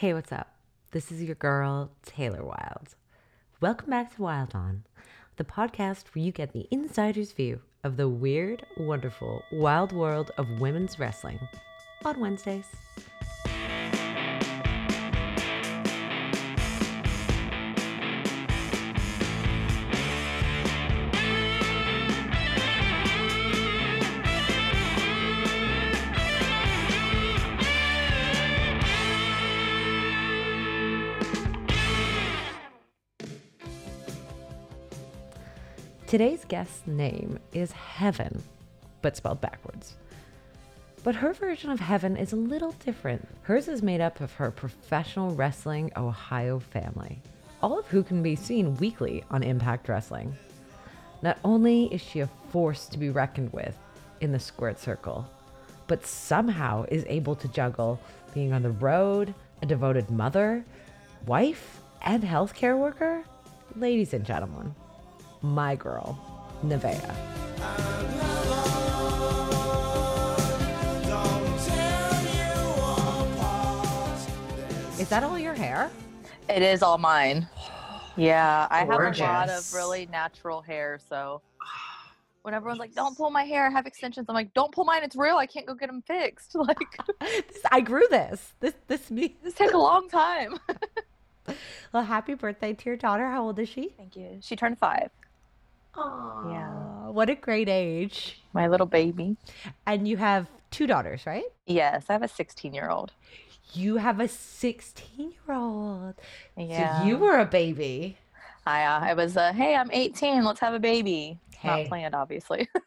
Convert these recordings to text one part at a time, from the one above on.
Hey, what's up? This is your girl, Taylor Wilde. Welcome back to Wilde On, the podcast where you get the insider's view of the weird, wonderful, wild world of women's wrestling on Wednesdays. Today's guest's name is Heaven, but spelled backwards. But her version of heaven is a little different. Hers is made up of her professional wrestling Ohio family, all of who can be seen weekly on Impact Wrestling. Not only is she a force to be reckoned with in the squared circle, but somehow is able to juggle being on the road, a devoted mother, wife, and healthcare worker. Ladies and gentlemen, my girl, Nevaeh. Is that all your hair? It is all mine. Yeah, I have a lot of really natural hair, so when everyone's like, "Don't pull my hair, I have extensions," I'm like, "Don't pull mine, it's real. I can't go get them fixed." Like, This- I grew this. This this me. this take a long time. Well, happy birthday to your daughter. How old is she? Thank you. She turned five. Aw, What a great age. My little baby. And you have two daughters, right? Yes, I have a 16 year old. You have a 16 year old. Yeah. So you were a baby. I, uh, I was, uh, hey, I'm 18. Let's have a baby. Hey. Not planned, obviously.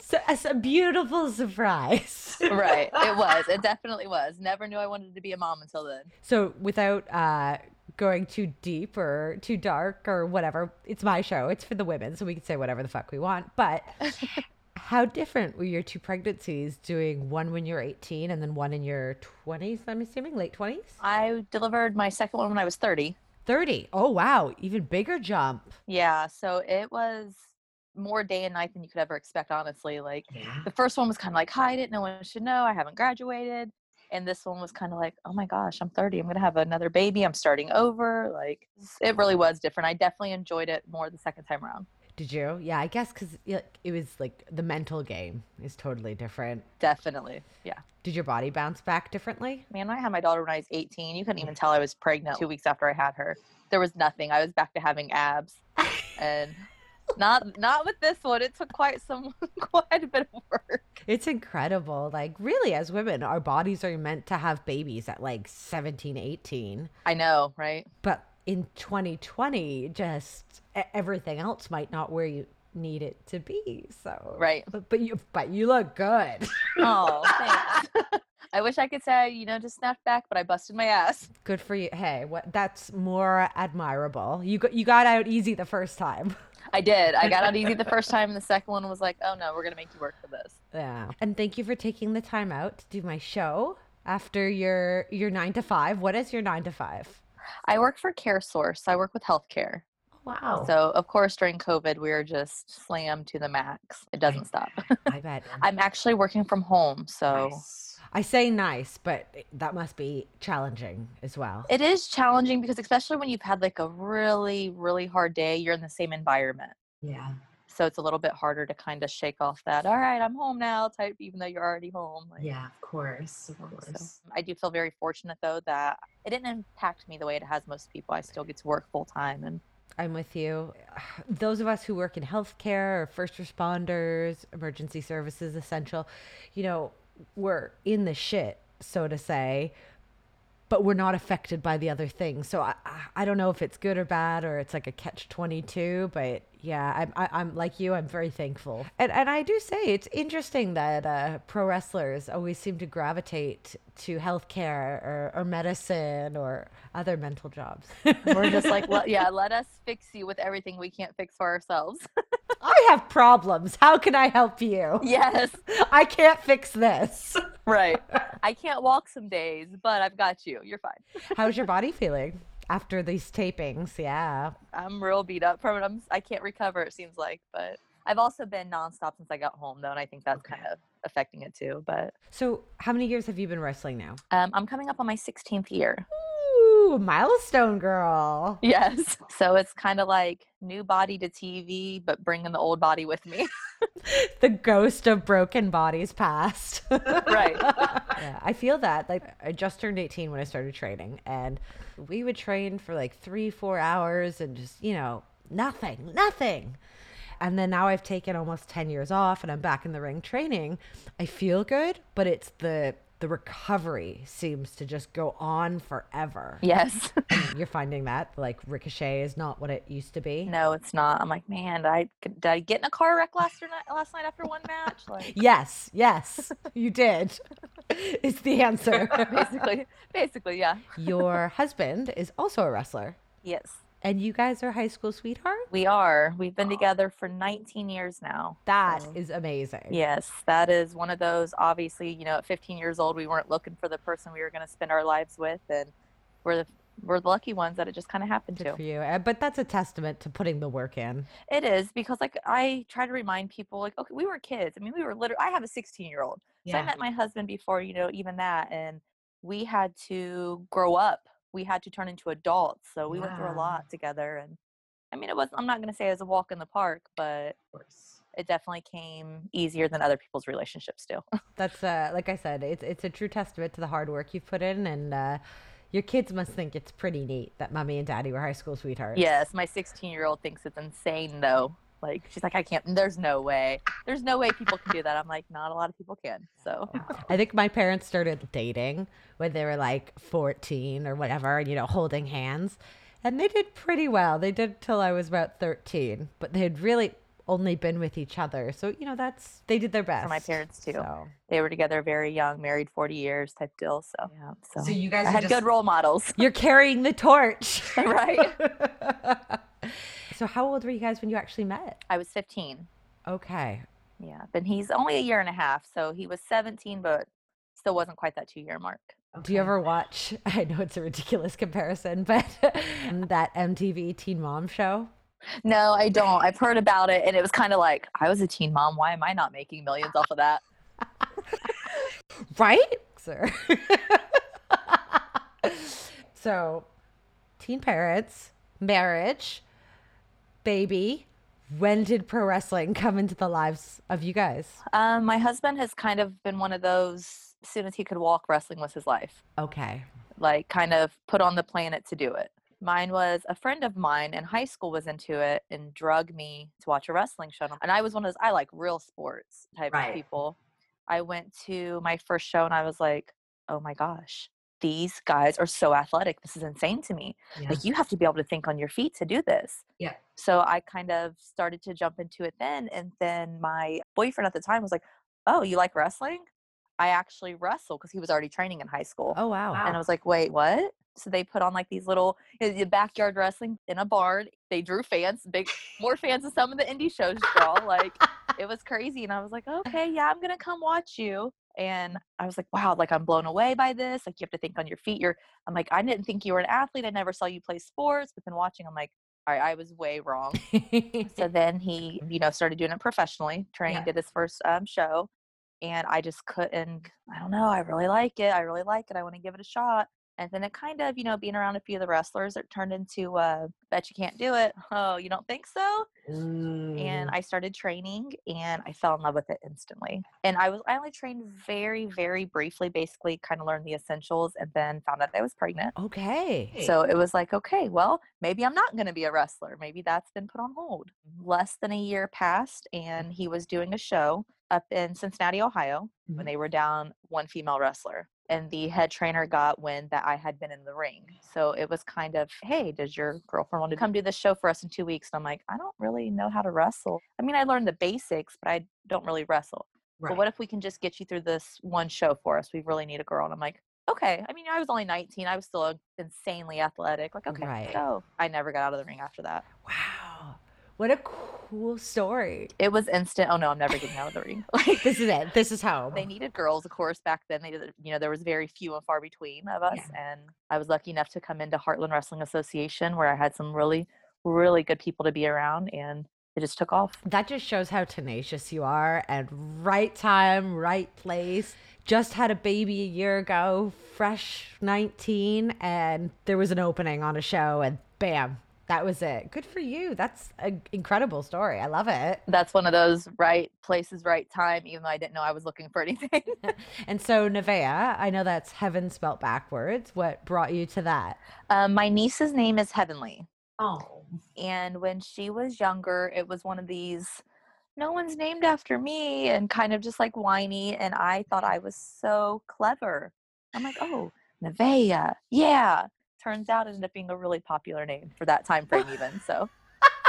So it's a beautiful surprise. right. It was. It definitely was. Never knew I wanted to be a mom until then. So without uh, going too deep or too dark or whatever, it's my show. It's for the women, so we can say whatever the fuck we want. But how different were your two pregnancies? Doing one when you're 18 and then one in your 20s. I'm assuming late 20s. I delivered my second one when I was 30. 30. Oh wow, even bigger jump. Yeah, so it was more day and night than you could ever expect, honestly. Like the first one was kind of like hide it, no one should know, I haven't graduated. And this one was kind of like, oh my gosh, I'm 30, I'm gonna have another baby, I'm starting over. Like it really was different. I definitely enjoyed it more the second time around. Did you? Yeah, I guess because it was like the mental game is totally different. Definitely. Yeah. Did your body bounce back differently? Man, I had my daughter when I was 18. You couldn't even tell I was pregnant two weeks after I had her. There was nothing. I was back to having abs. And not not with this one. It took quite some quite a bit of work. It's incredible. Like, really, as women, our bodies are meant to have babies at like 17, 18. I know, right? But in 2020, just everything else might not where you need it to be. So, Right. But, but you, but you look good. Oh, thanks. I wish I could say, you know, just snapped back, but I busted my ass. good for you. Hey, what? That's more admirable. You got you got out easy the first time. I did. I got out easy the first time, and the second one was like, oh no, we're gonna make you work for this. Yeah. And thank you for taking the time out to do my show after your your nine to five. What is your nine to five? I work for CareSource. I work with healthcare. Oh, wow. So of course during COVID we were just slammed to the max. It doesn't stop. I bet. I'm actually working from home, so I say nice, but that must be challenging as well. it is challenging because especially when you've had like a really, really hard day, you're in the same environment. Yeah. So it's a little bit harder to kind of shake off that, all right, I'm home now type, even though you're already home. Like, Yeah, of course. Of So course. I do feel very fortunate though that it didn't impact me the way it has most people. I still get to work full time and I'm with you. Those of us who work in healthcare or first responders, emergency services, essential, you know, we're in the shit, so to say, but we're not affected by the other things. So I, I- I don't know if it's good or bad or it's like a catch 22, but yeah, I'm, I, I'm like you, I'm very thankful. And, and I do say it's interesting that uh, pro wrestlers always seem to gravitate to healthcare or, or medicine or other mental jobs. we're just like, let, yeah, let us fix you with everything we can't fix for ourselves. I have problems. How can I help you? yes, I can't fix this. right. I can't walk some days, but I've got you. You're fine. How's your body feeling after these tapings? Yeah. I'm real beat up from it. I'm, I can't recover, it seems like, but I've also been nonstop since I got home, though, and I think that's Okay. kind of affecting it too. But So, how many years have you been wrestling now? um, I'm coming up on my 16th year. Ooh, milestone girl. Yes. So it's kind of like new body to TV, but bringing the old body with me. the ghost of broken bodies past. right. yeah, I feel that. Like I just turned 18 when I started training, and we would train for like three, four hours and just, you know, nothing, nothing. And then now I've taken almost 10 years off and I'm back in the ring training. I feel good, but it's the the recovery seems to just go on forever. Yes. you're finding that like Ricochet is not what it used to be. No, it's not. I'm like, man, did I did I get in a car wreck last night last night after one match? Like Yes, yes, you did. it's the answer. basically, basically, yeah. Your husband is also a wrestler. Yes. And you guys are high school sweethearts? We are. We've been together for 19 years now. That so. is amazing. Yes, that is one of those. Obviously, you know, at 15 years old, we weren't looking for the person we were going to spend our lives with, and we're the we're the lucky ones that it just kind of happened Good to. for you. Uh, But that's a testament to putting the work in. It is because, like, I try to remind people, like, okay, we were kids. I mean, we were literally. I have a 16 year old, so I met my husband before, you know, even that, and we had to grow up. We had to turn into adults, so we went through a lot together, and I mean, it was. I'm not going to say it was a walk in the park, but it definitely came easier than other people's relationships do. That's uh, like I said, it's it's a true testament to the hard work you've put in, and uh, your kids must think it's pretty neat that mommy and daddy were high school sweethearts. yes, my 16 year old thinks it's insane though. Like she's like, I can't. There's no way. There's no way people can do that. I'm like, not a lot of people can. So I think my parents started dating when they were like 14 or whatever, and you know, holding hands. And they did pretty well. They did till I was about 13, but they had really only been with each other. So, you know, that's, they did their best. For my parents, too. So, they were together very young, married 40 years type deal. So yeah. So, So you guys I had just good role models. you're carrying the torch. right. so, how old were you guys when you actually met? I was 15. Okay. Yeah. But he's only a year and a half. So he was 17, but still wasn't quite that two year mark. Do you ever watch? I know it's a ridiculous comparison, but that MTV Teen Mom show? No, I don't. I've heard about it and it was kind of like, I was a teen mom. Why am I not making millions off of that? Right? Sir. so, teen parents, marriage, baby. When did pro wrestling come into the lives of you guys? Um, my husband has kind of been one of those, as soon as he could walk, wrestling was his life. Okay. like kind of put on the planet to do it. Mine was a friend of mine in high school was into it and drug me to watch a wrestling show. And I was one of those I like real sports type Right. of people. I went to my first show and I was like, "Oh my gosh, these guys are so athletic. This is insane to me. Yeah. Like you have to be able to think on your feet to do this." Yeah. So I kind of started to jump into it then and then my boyfriend at the time was like, "Oh, you like wrestling?" I actually wrestle because he was already training in high school. Oh, wow. Wow. And I was like, wait, what? So they put on like these little you know, the backyard wrestling in a barn. They drew fans, big more fans than some of the indie shows draw. Like it was crazy. And I was like, okay, yeah, I'm gonna come watch you. And I was like, wow, like I'm blown away by this. Like you have to think on your feet. You're I'm like, I didn't think you were an athlete. I never saw you play sports, but then watching, I'm like, all right, I was way wrong. So then he, you know, started doing it professionally, trained, Yeah. did his first um, show. And I just couldn't, I don't know, I really like it. I really like it. I want to give it a shot. And then it kind of, you know, being around a few of the wrestlers, it turned into, uh, bet you can't do it. Oh, you don't think so? Mm. And I started training and I fell in love with it instantly. And I was, I only trained very, very briefly, basically kind of learned the essentials and then found out I was pregnant. okay. So it was like, okay, well, maybe I'm not going to be a wrestler. Maybe that's been put on hold. Less than a year passed, and he was doing a show up in Cincinnati, Ohio, when Mhm. they were down one female wrestler. And the head trainer got wind that I had been in the ring. So it was kind of, hey, does your girlfriend want to come do this show for us in two weeks? And I'm like, I don't really know how to wrestle. I mean, I learned the basics, but I don't really wrestle. Right. But what if we can just get you through this one show for us? We really need a girl. And I'm like, okay. I mean, I was only 19. I was still uh, insanely athletic. Like, okay, Right. go. I never got out of the ring after that. Wow. What a cool story. It was instant. Oh no, I'm never getting out of the ring. Like, This is it. This is home. they needed girls, of course, back then. They did, you know, there was very few and far between of us. And I was lucky enough to come into Heartland Wrestling Association where I had some really, really good people to be around. And it just took off. That just shows how tenacious you are and right time, right place. Just had a baby a year ago, fresh 19, and there was an opening on a show, and bam, that was it. Good for you. That's an incredible story. I love it. That's one of those right places, right time, even though I didn't know I was looking for anything. and so, Nevaeh, I know that's heaven spelt backwards. What brought you to that? Um, my niece's name is Heavenly. Oh. And when she was younger, it was one of these no one's named after me and kind of just like whiny. And I thought I was so clever. I'm like, oh, Nevaeh. Yeah. Turns out it ended up being a really popular name for that time frame, even. So.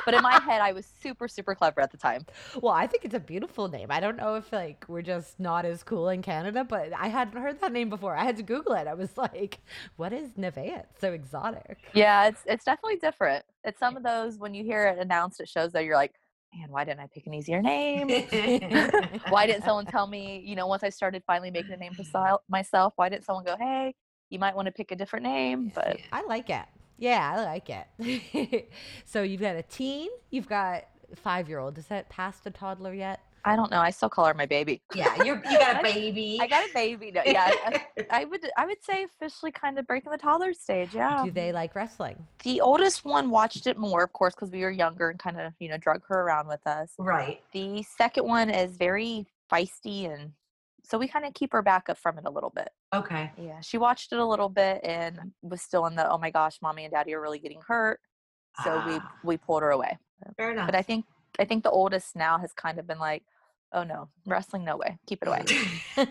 but in my head, I was super, super clever at the time. Well, I think it's a beautiful name. I don't know if like we're just not as cool in Canada, but I hadn't heard that name before. I had to Google it. I was like, "What is Nevaeh?" It's so exotic. Yeah, it's it's definitely different. It's some of those when you hear it announced at shows that you're like, man, why didn't I pick an easier name? why didn't someone tell me, you know, once I started finally making a name for myself, why didn't someone go, hey, you might want to pick a different name? But I like it. Yeah, I like it. so you've got a teen, you've got five year old. Is that past a toddler yet? I don't know. I still call her my baby. Yeah, you you got a baby. I got a baby. No, yeah, I, I, would I would say officially kind of breaking the toddler stage. Yeah. Do they like wrestling? The oldest one watched it more, of course, because we were younger and kind of you know drug her around with us. Right. The second one is very feisty and so we kind of keep her back up from it a little bit. Okay. Yeah, she watched it a little bit and was still in the oh my gosh, mommy and daddy are really getting hurt. So ah. we we pulled her away. Fair enough. But I think I think the oldest now has kind of been like, oh no, wrestling, no way. Keep it away. and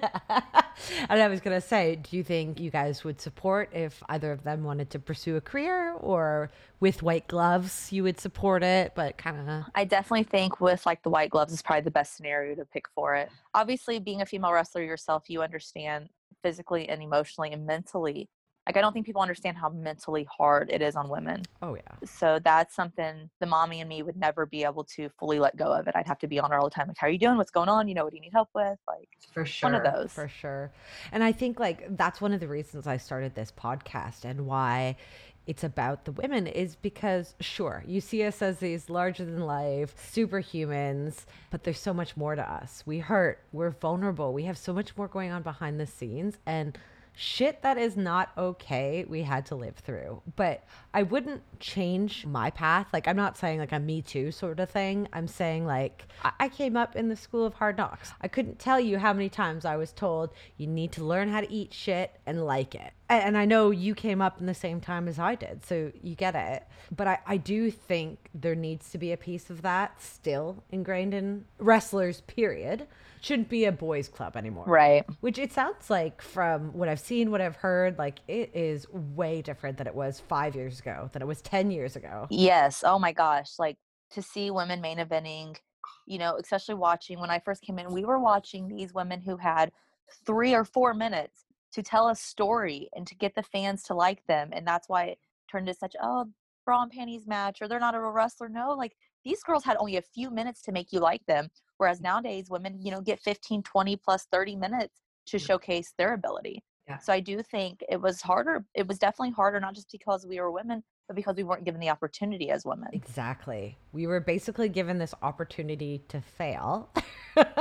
I was going to say, do you think you guys would support if either of them wanted to pursue a career or with white gloves, you would support it, but kind of. I definitely think with like the white gloves is probably the best scenario to pick for it. Obviously, being a female wrestler yourself, you understand physically and emotionally and mentally like i don't think people understand how mentally hard it is on women. Oh yeah. So that's something the mommy and me would never be able to fully let go of it. I'd have to be on her all the time like how are you doing? What's going on? You know what do you need help with? Like for sure one of those. For sure. And i think like that's one of the reasons i started this podcast and why it's about the women is because sure you see us as these larger than life superhumans but there's so much more to us. We hurt. We're vulnerable. We have so much more going on behind the scenes. And shit that is not okay we had to live through. But I wouldn't change my path. Like, I'm not saying like a me too sort of thing. I'm saying like I came up in the school of hard knocks. I couldn't tell you how many times I was told you need to learn how to eat shit and like it. And I know you came up in the same time as I did, so you get it. But I, I do think there needs to be a piece of that still ingrained in wrestlers, period shouldn't be a boys club anymore. Right. Which it sounds like from what I've seen, what I've heard, like it is way different than it was five years ago, than it was 10 years ago. Yes. Oh my gosh. Like to see women main eventing, you know, especially watching when I first came in, we were watching these women who had three or four minutes to tell a story and to get the fans to like them. And that's why it turned to such, oh, bra and panties match or they're not a real wrestler. No, like these girls had only a few minutes to make you like them Whereas nowadays, women, you know, get 15, 20 plus 30 minutes to showcase their ability. Yeah. So I do think it was harder. It was definitely harder, not just because we were women, but because we weren't given the opportunity as women. Exactly. We were basically given this opportunity to fail.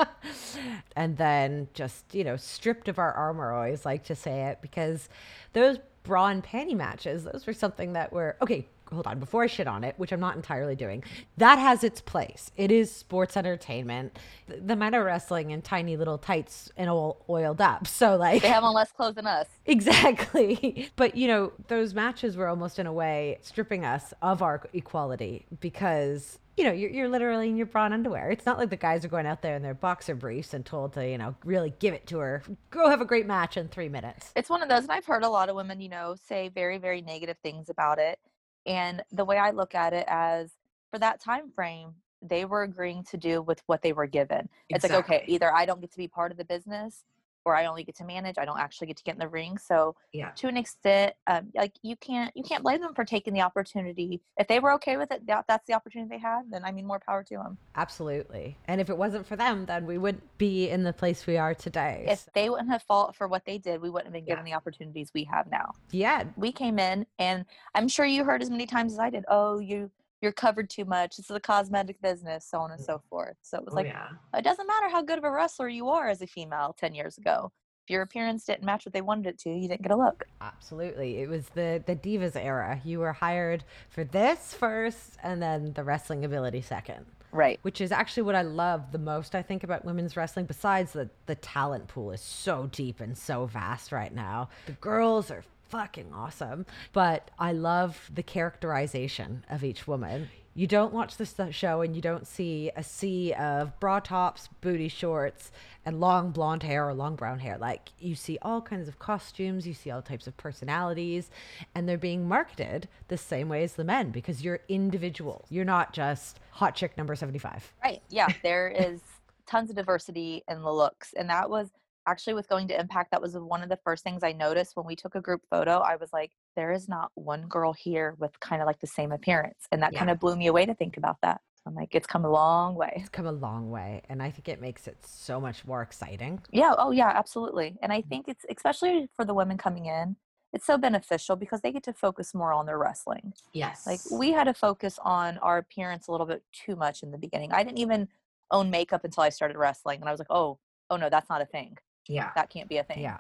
and then just, you know, stripped of our armor, I always like to say it, because those bra and panty matches, those were something that were okay hold on before i shit on it which i'm not entirely doing that has its place it is sports entertainment the, the men are wrestling in tiny little tights and all oiled up so like they have on less clothes than us exactly but you know those matches were almost in a way stripping us of our equality because you know, you're, you're literally in your bra and underwear. It's not like the guys are going out there in their boxer briefs and told to, you know, really give it to her. Go have a great match in three minutes. It's one of those, and I've heard a lot of women, you know, say very, very negative things about it. And the way I look at it as for that time frame, they were agreeing to do with what they were given. It's like, okay, either I don't get to be part of the business or I only get to manage. I don't actually get to get in the ring. So yeah. to an extent, um, like you can't you can't blame them for taking the opportunity. If they were okay with it, that, that's the opportunity they had. Then I mean, more power to them. Absolutely. And if it wasn't for them, then we wouldn't be in the place we are today. If so. they wouldn't have fought for what they did, we wouldn't have been given yeah. the opportunities we have now. Yeah. We came in, and I'm sure you heard as many times as I did. Oh, you you're covered too much. It's a cosmetic business, so on and mm. so forth. So it was Oh, like, yeah. it doesn't matter how good of a wrestler you are as a female 10 years ago. If your appearance didn't match what they wanted it to, you didn't get a look. Absolutely. It was the the divas era. You were hired for this first and then the wrestling ability second. Right. Which is actually what I love the most I think about women's wrestling besides the the talent pool is so deep and so vast right now. The girls are fucking awesome, but I love the characterization of each woman. You don't watch this show and you don't see a sea of bra tops, booty shorts, and long blonde hair or long brown hair. Like you see all kinds of costumes, you see all types of personalities, and they're being marketed the same way as the men because you're individual. You're not just hot chick number 75. Right. Yeah. There is tons of diversity in the looks. And that was actually with going to Impact, that was one of the first things I noticed when we took a group photo. I was like, there is not one girl here with kind of like the same appearance. And that Yeah. kind of blew me away to think about that. I'm like, it's come a long way. It's come a long way, and I think it makes it so much more exciting. Yeah. Oh, yeah, absolutely. And I mm-hmm. think it's especially for the women coming in, it's so beneficial because they get to focus more on their wrestling. Yes. Like we had to focus on our appearance a little bit too much in the beginning. I didn't even own makeup until I started wrestling, and I was like, oh, oh no, that's not a thing. Yeah. That can't be a thing. Yeah.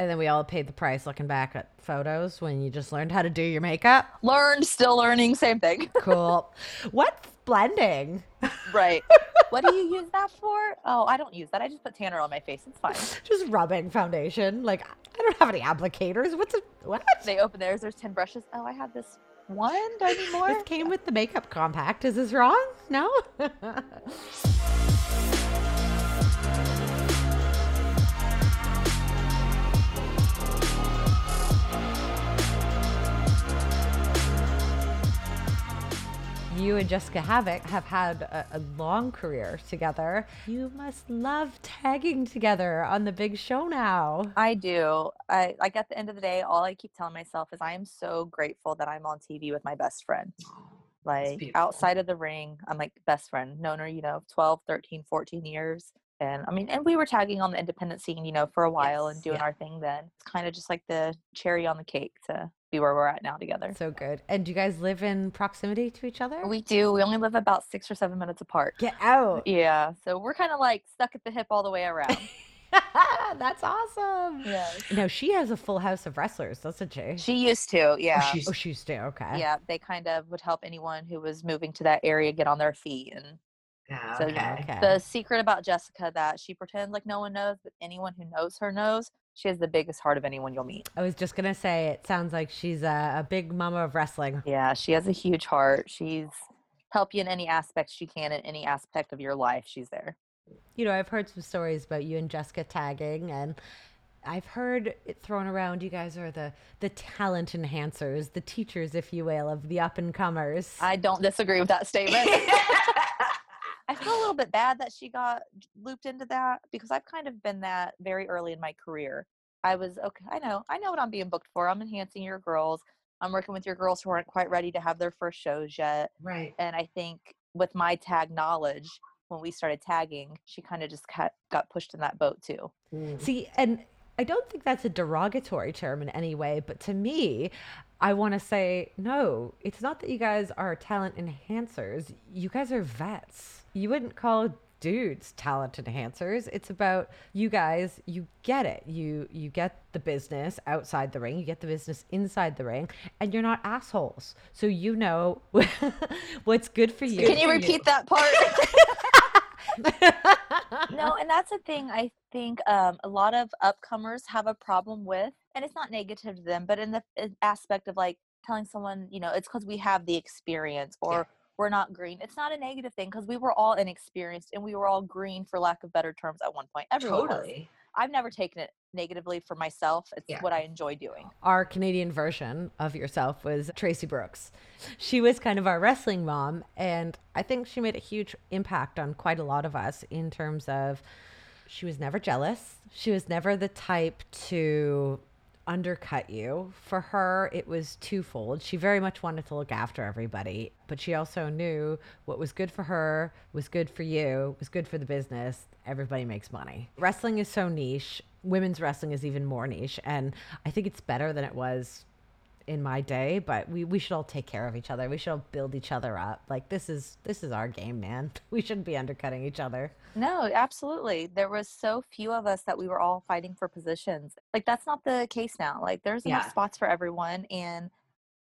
And then we all paid the price looking back at photos when you just learned how to do your makeup. Learned, still learning, same thing. Cool. What's blending? right. What do you use that for? Oh, I don't use that. I just put tanner on my face. It's fine. Just rubbing foundation. Like I don't have any applicators. What's a what? They open theirs. There's ten brushes. Oh, I have this one. Do I need more? This came with the makeup compact. Is this wrong? No? You and Jessicka Havok have had a, a long career together. You must love tagging together on the big show now. I do. I like at the end of the day, all I keep telling myself is I am so grateful that I'm on TV with my best friend. Like outside of the ring, I'm like best friend. Known her, you know, 12, 13, 14 years. And I mean, and we were tagging on the independent scene, you know, for a while and doing yeah. our thing then. It's kind of just like the cherry on the cake to be where we're at now together. So good. And do you guys live in proximity to each other? We do. We only live about six or seven minutes apart. Get out. Yeah. So we're kind of like stuck at the hip all the way around. That's awesome. yes. No, she has a full house of wrestlers, doesn't she? She used to. Oh, yeah. she's- oh, she's too. Okay. yeah. They kind of would help anyone who was moving to that area get on their feet. And ah, Yeah, so okay. Okay. the secret about Jessicka that she pretends like no one knows, but anyone who knows her knows she has the biggest heart of anyone you'll meet. I was just gonna say it sounds like she's a, a big mama of wrestling. Yeah. She has a huge heart. She's help you in any aspect she can in any aspect of your life. She's there. You know, I've heard some stories about you and Jessicka tagging, and I've heard it thrown around. You guys are the the talent enhancers, the teachers, if you will, of the up and comers. I don't disagree with that statement. I feel a little bit bad that she got looped into that because I've kind of been that very early in my career. I was okay. I know. I know what I'm being booked for. I'm enhancing your girls. I'm working with your girls who aren't quite ready to have their first shows yet. right. And I think with my tag knowledge, when we started tagging, she kind of just got, got pushed in that boat too. Mm. See, and I don't think that's a derogatory term in any way, but to me, I want to say no, it's not that you guys are talent enhancers. You guys are vets. You wouldn't call dudes talent enhancers. It's about you guys, you get it. You you get the business outside the ring, you get the business inside the ring, and you're not assholes. So you know what's good for you. Can you repeat you. that part? no, and that's a thing I think um, a lot of upcomers have a problem with, and it's not negative to them, but in the aspect of like telling someone, you know, it's because we have the experience or we're not green. It's not a negative thing because we were all inexperienced and we were all green, for lack of better terms, at one point. Everyone was. I've never taken it negatively for myself. It's Yeah. what I enjoy doing. our Canadian version of yourself was Traci Brooks. She was kind of our wrestling mom, and I think she made a huge impact on quite a lot of us in terms of she was never jealous. She was never the type to undercut you. For her, it was twofold. She very much wanted to look after everybody, but she also knew what was good for her was good for you, was good for the business. Everybody makes money. Wrestling is so niche. Women's wrestling is even more niche, and I think it's better than it was in my day, but we, we should all take care of each other. We should all build each other up. Like this is this is our game, man. We shouldn't be undercutting each other. No, absolutely. There was so few of us that we were all fighting for positions. Like that's not the case now. Like there's enough Yeah. spots for everyone and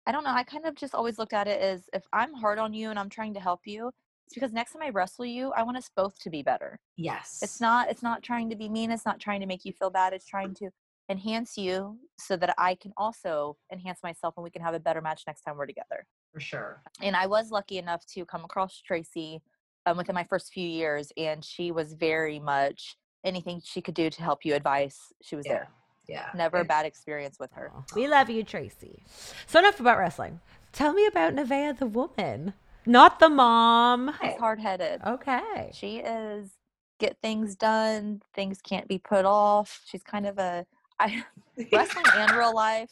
I don't know, I kind of just always looked at it as if I'm hard on you and I'm trying to help you, it's because next time I wrestle you, I want us both to be better. Yes. It's not it's not trying to be mean, it's not trying to make you feel bad, it's trying to enhance you so that I can also enhance myself and we can have a better match next time we're together. for sure. And I was lucky enough to come across Traci um, within my first few years, and she was very much anything she could do to help you advice. She was Yeah. there. Yeah. Never a bad experience with her. We love you, Traci. So enough about wrestling. Tell me about Nevaeh the woman, not the mom. She's hard headed. Okay. She is get things done. Things can't be put off. She's kind of a I wrestling and real life.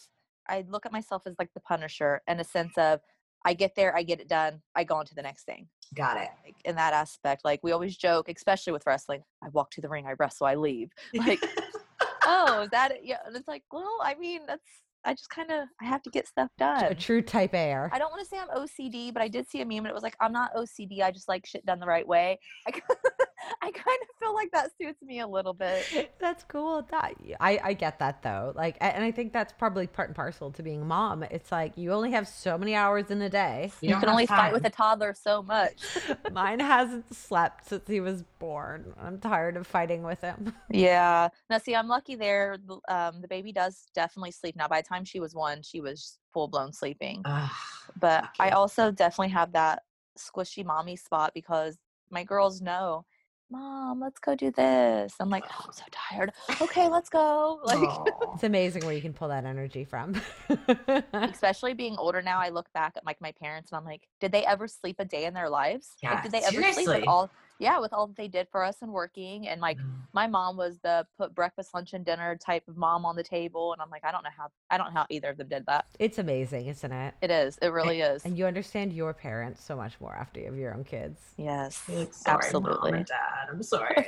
I look at myself as like the Punisher in a sense of I get there, I get it done, I go on to the next thing. Got it. Like, in that aspect, like we always joke, especially with wrestling. I walk to the ring, I wrestle, I leave. Like oh, is that it? Yeah. And it's like, well, I mean, that's, I just kind of, I have to get stuff done. A true type A. I don't want to say I'm OCD, but I did see a meme and it was like, I'm not OCD. I just like shit done the right way. I, I kind of feel like that suits me a little bit. That's cool. That I, I get that though. Like, and I think that's probably part and parcel to being a mom. It's like you only have so many hours in a day. You, don't can have only fight with a toddler so much. Mine hasn't slept since he was born. I'm tired of fighting with him. Yeah. Now, see, I'm lucky there. the- Um, the baby does definitely sleep. Now, by the time she was one, she was full blown sleeping. Ugh, but I also definitely have that squishy mommy spot because my girls know, mom, let's go do this. I'm like, oh, I'm so tired. Okay, let's go. Like, Aw. It's amazing where you can pull that energy from. especially being older now, I look back at like my parents and I'm like, did they ever sleep a day in their lives? Yeah, like, did they ever sleep seriously. with all? Yeah, with all that they did for us and working, and like Mm. my mom was the put breakfast, lunch, and dinner type of mom on the table, and I'm like, I don't know how, I don't know how either of them did that. it's amazing, isn't it? It is, it really is. And you understand your parents so much more after you have your own kids. Yes, like, sorry, absolutely. Mom and Dad. I'm sorry.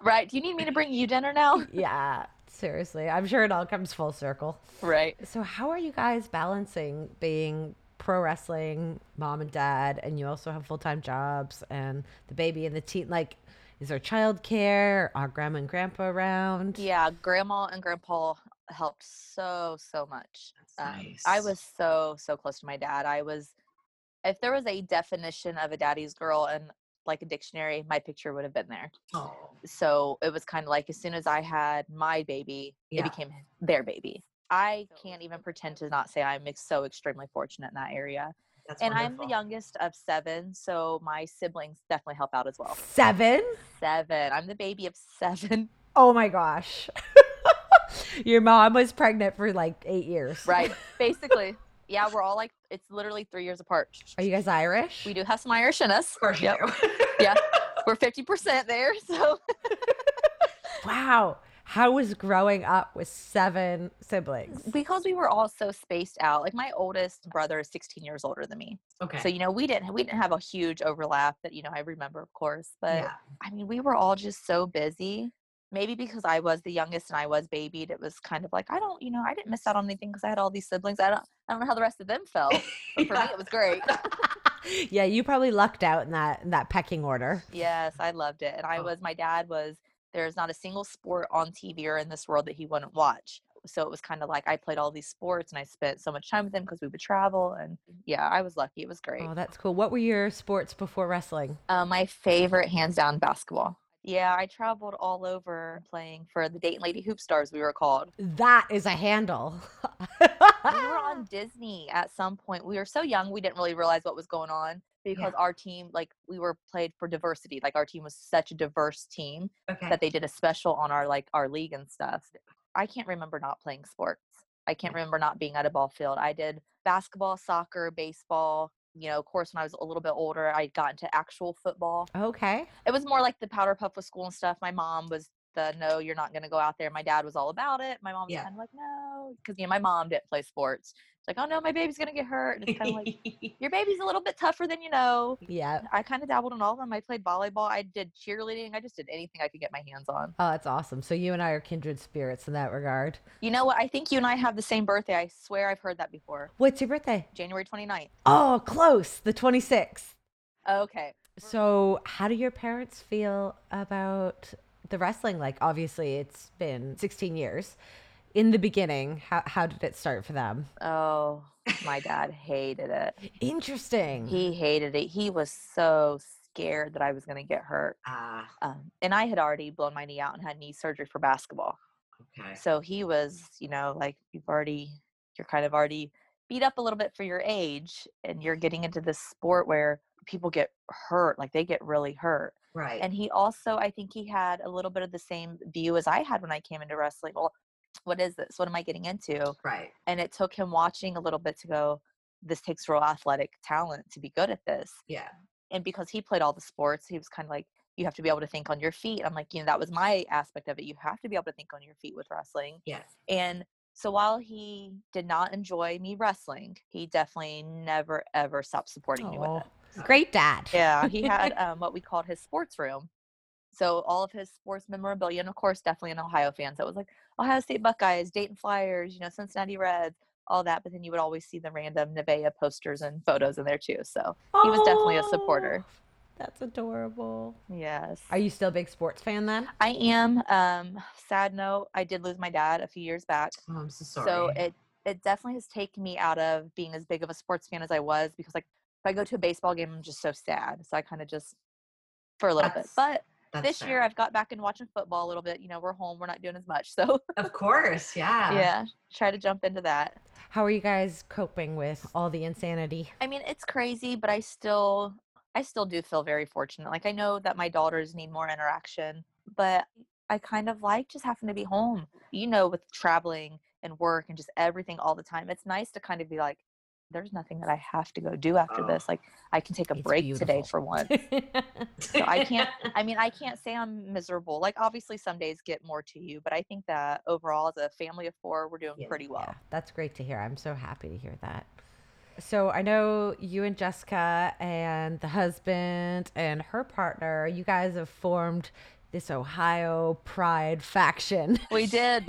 Right? Do you need me to bring you dinner now? Yeah, seriously. I'm sure it all comes full circle. right. So, how are you guys balancing being pro wrestling, mom and dad, and you also have full time jobs and the baby and the teen? Like, is there childcare? Are grandma and grandpa around? Yeah, grandma and grandpa helped so so much. Um, I was so so close to my dad. I was, if there was a definition of a daddy's girl and like a dictionary, my picture would have been there. Oh, So it was kind of like as soon as I had my baby, Yeah. it became their baby. I can't even pretend to not say I'm so extremely fortunate in that area. that's and I'm the youngest of seven, so my siblings definitely help out as well. Seven? Seven. I'm the baby of seven. Oh my gosh. Your mom was pregnant for like eight years. Right. Basically. Yeah, we're all like it's literally three years apart. Are you guys Irish? We do have some Irish in us. Of course Yep. Yeah. We're fifty percent there. So Wow. How was growing up with seven siblings? because we were all so spaced out, like my oldest brother is sixteen years older than me. okay. So, you know, we didn't we didn't have a huge overlap that, you know, I remember of course. But yeah. I mean, we were all just so busy. Maybe because I was the youngest and I was babied, it was kind of like I don't, you know, I didn't miss out on anything because I had all these siblings. I don't, I don't know how the rest of them felt, but for me, it was great. yeah, you probably lucked out in that in that pecking order. yes, I loved it, and I Oh. was. My dad was. There's not a single sport on TV or in this world that he wouldn't watch. So it was kind of like I played all these sports and I spent so much time with him because we would travel. And yeah, I was lucky. It was great. Oh, that's cool. What were your sports before wrestling? Uh, my favorite, hands down, basketball. Yeah, I traveled all over playing for the Dayton Lady Hoop Stars. We were called. That is a handle. we were on Disney at some point. We were so young, we didn't really realize what was going on because our team, like, we were played for diversity. Like, our team was such a diverse team Okay. that they did a special on our like our league and stuff. I can't remember not playing sports. I can't remember not being at a ball field. I did basketball, soccer, baseball. You know, of course, when I was a little bit older, I got into actual football. okay. It was more like the powder puff with school and stuff. My mom was the no, you're not going to go out there. My dad was all about it. My mom was Yeah. kind of like, no, because you know my mom didn't play sports. It's like, oh no, my baby's gonna get hurt. And it's kind of like your baby's a little bit tougher than you know. Yeah. I kind of dabbled in all of them. I played volleyball. I did cheerleading. I just did anything I could get my hands on. Oh, that's awesome. So you and I are kindred spirits in that regard. You know what? I think you and I have the same birthday. I swear I've heard that before. What's your birthday? January 29th. Oh, close. The 26th. Okay. So, how do your parents feel about the wrestling? Like, obviously, it's been 16 years. In the beginning, how, how did it start for them? Oh, my dad hated it. Interesting. He hated it. He was so scared that I was going to get hurt. Ah, Um, and I had already blown my knee out and had knee surgery for basketball. okay. So he was, you know, like you've already, you're kind of already beat up a little bit for your age, and you're getting into this sport where people get hurt, like they get really hurt. Right. And he also, I think he had a little bit of the same view as I had when I came into wrestling. Well, what is this? What am I getting into? right. And it took him watching a little bit to go, this takes real athletic talent to be good at this. Yeah. And because he played all the sports, he was kind of like, you have to be able to think on your feet. I'm like, you know, that was my aspect of it. You have to be able to think on your feet with wrestling. Yes. And so while he did not enjoy me wrestling, he definitely never ever stopped supporting me with it. Great dad. Yeah, he had um, what we called his sports room. So all of his sports memorabilia, and of course, definitely an Ohio fan. So it was like Ohio State Buckeyes, Dayton Flyers, you know, Cincinnati Reds, all that. But then you would always see the random Nevaeh posters and photos in there too. So he was definitely a supporter. Oh, That's adorable. yes, Are you still a big sports fan then? I am. Um, sad note, I did lose my dad a few years back. Oh, I'm so sorry. So it it definitely has taken me out of being as big of a sports fan as I was because like if I go to a baseball game, I'm just so sad. So I kind of just for a little bit. But That's this year. I've got back in watching football a little bit. You know, we're home, we're not doing as much. So Of course. Yeah. yeah, try to jump into that. How are you guys coping with all the insanity? I mean, it's crazy, but I still I still do feel very fortunate. Like I know that my daughters need more interaction, but I kind of like just having to be home. You know, with traveling and work and just everything all the time. It's nice to kind of be like there's nothing that I have to go do after Oh. this. Like I can take a It's break today for once. So I can't I mean, I can't say I'm miserable. Like obviously some days get more to you, but I think that overall as a family of 4, we're doing Yeah. pretty well. Yeah, that's great to hear. I'm so happy to hear that. So I know you and Jessicka and the husband and her partner, you guys have formed this Ohio Pride faction. We did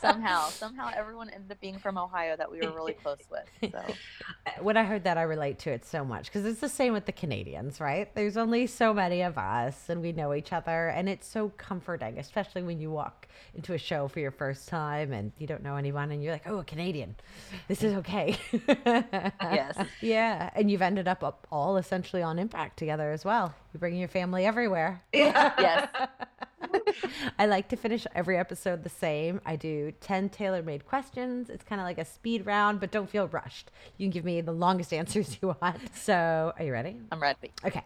somehow. Somehow everyone ended up being from Ohio that we were really close with. So when I heard that, I relate to it so much because it's the same with the Canadians, right? There's only so many of us and we know each other, and it's so comforting, especially when you walk into a show for your first time and you don't know anyone and you're like, oh, a Canadian. This is okay. Yes. Yeah. And you've ended up up all essentially on impact together as well. You bring your family everywhere. Yes. I like to finish every episode the same. I do 10 tailor made questions. It's kind of like a speed round, but don't feel rushed. You can give me the longest answers you want. So, are you ready? I'm ready. Okay.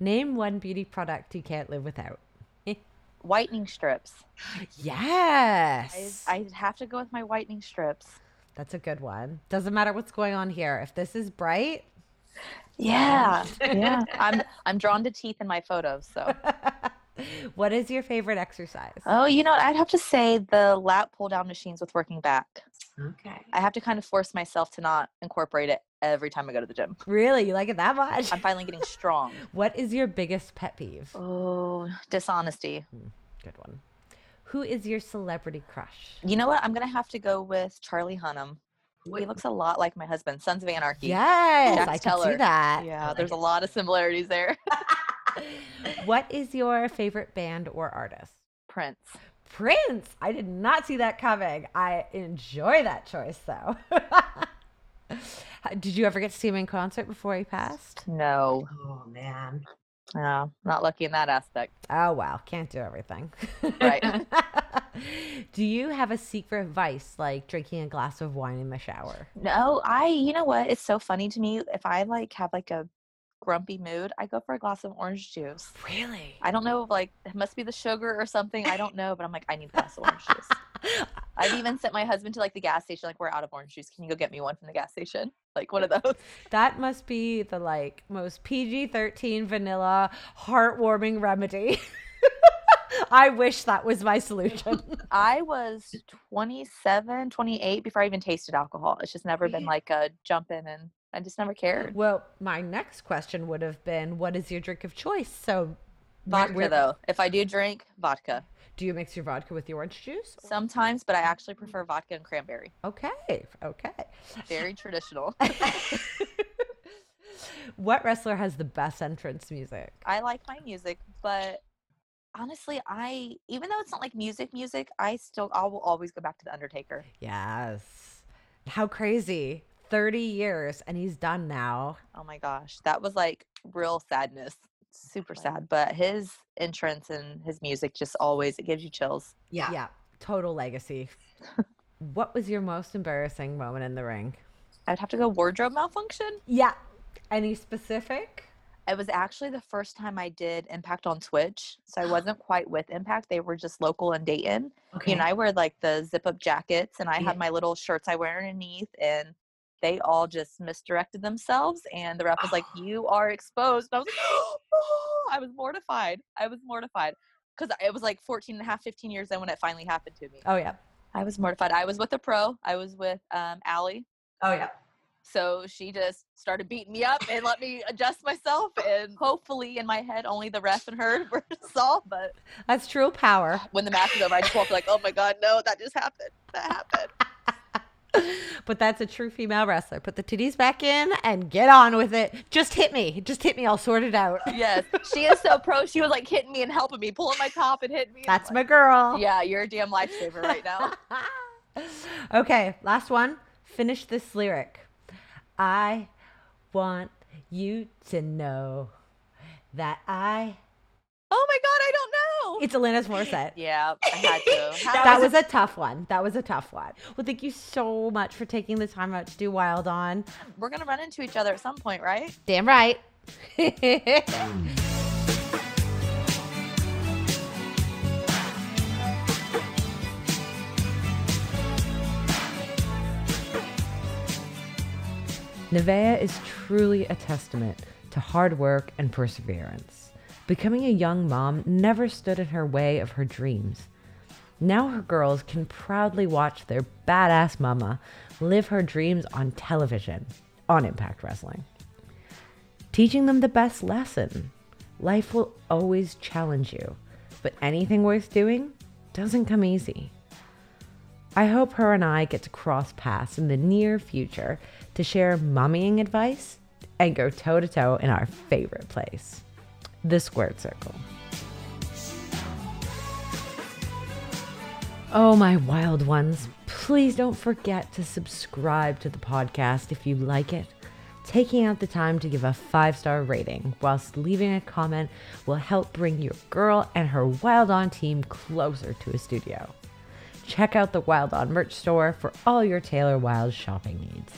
Name one beauty product you can't live without. Whitening strips. I, Yes. I have to go with my whitening strips. That's a good one. Doesn't matter what's going on here. If this is bright, Yeah. Yeah. I'm I'm drawn to teeth in my photos, so what is your favorite exercise? Oh, you know, what? I'd have to say the lat pull down machines with working back. Okay. I have to kind of force myself to not incorporate it every time I go to the gym. Really? You like it that much? I'm finally getting strong. What is your biggest pet peeve? Oh, dishonesty. Hmm, good one. Who is your celebrity crush? You know what? I'm gonna have to go with Charlie Hunnam. He looks a lot like my husband, Sons of Anarchy. Yes, Jax I can see that. Yeah, like there's a lot of similarities there. What is your favorite band or artist? Prince. Prince. I did not see that coming. I enjoy that choice though. did you ever get to see him in concert before he passed? No, Oh man. no, not lucky in that aspect. Oh wow, can't do everything. Right. do you have a secret vice like drinking a glass of wine in the shower? No, I. You know what? It's so funny to me. If I like have like a grumpy mood, I go for a glass of orange juice. Really? I don't know, if, like it must be the sugar or something. I don't know, but I'm like, I need a glass of orange juice. I've even sent my husband to like the gas station, like we're out of orange juice. Can you go get me one from the gas station? Like one of those. That must be the like most PG 13 vanilla heartwarming remedy. I wish that was my solution. I was 27, 28 before I even tasted alcohol. It's just never been like a jump in and I just never cared. well, my next question would have been what is your drink of choice? So Vodka where- though. If I do drink, vodka. Do you mix your vodka with the orange juice? Sometimes, but I actually prefer vodka and cranberry. Okay. Okay. Very traditional. what wrestler has the best entrance music? I like my music, but honestly, I even though it's not like music music, I still I will always go back to the Undertaker. Yes. How crazy. 30 years and he's done now. Oh my gosh, that was like real sadness. Super sad, but his entrance and his music just always it gives you chills. Yeah. Yeah. Total legacy. what was your most embarrassing moment in the ring? I'd have to go wardrobe malfunction. Yeah. Any specific? It was actually the first time I did Impact on Twitch, so I wasn't quite with Impact. They were just local in Dayton. Okay. You know, I wear like the zip up jackets, and I Yeah. had my little shirts I wear underneath, and they all just misdirected themselves. And the rep was like, "You are exposed." And I was like, oh, I was mortified. I was mortified because it was like 14 and a half, 15 years then when it finally happened to me. Oh, yeah. I was mortified. I was with a pro. I was with um, Allie. oh yeah. So she just started beating me up and let me adjust myself. And hopefully, in my head, only the ref and her were saw. But That's true power. when the match is over, I just walk like, oh my God, no, that just happened. That happened. but that's a true female wrestler. Put the titties back in and get on with it. Just hit me. Just hit me. I'll sort it out. yes. She is so pro. She was like hitting me and helping me, pulling my top and hitting me. That's my like, girl. Yeah, you're a damn lifesaver right now. okay, last one. Finish this lyric. I want you to know that I. oh my God, I don't know. It's Alanis Morissette. yeah, I had to. How- That was a tough one. That was a tough one. Well, thank you so much for taking the time out to do Wilde On. We're going to run into each other at some point, right? Damn right. Nevaeh is truly a testament to hard work and perseverance. Becoming a young mom never stood in her way of her dreams. Now her girls can proudly watch their badass mama live her dreams on television on Impact Wrestling. Teaching them the best lesson. Life will always challenge you, but anything worth doing doesn't come easy. I hope her and I get to cross paths in the near future to share mommying advice and go toe to toe in our favorite place, the squared circle. Oh, my wild ones, please don't forget to subscribe to the podcast if you like it. Taking out the time to give a five star rating whilst leaving a comment will help bring your girl and her Wilde On team closer to a studio. Check out the Wilde On merch store for all your Taylor Wilde shopping needs.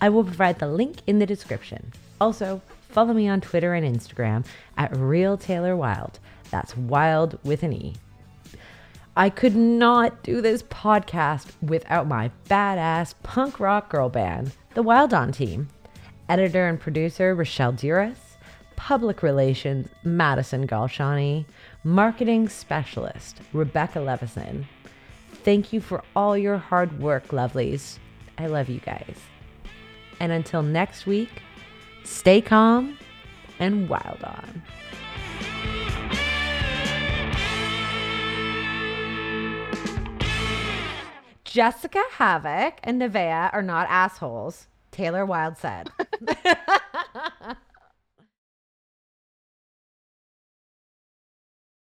I will provide the link in the description. Also, follow me on Twitter and Instagram at Real Taylor Wilde. That's wild with an E. I could not do this podcast without my badass punk rock girl band, the Wilde On team. Editor and producer Rochelle Duras, public relations Madison Galshani, marketing specialist Rebecca Levison. Thank you for all your hard work, lovelies. I love you guys. And until next week, stay calm and wild on. Jessicka Havok and Nevaeh are not assholes. Taylor Wilde said.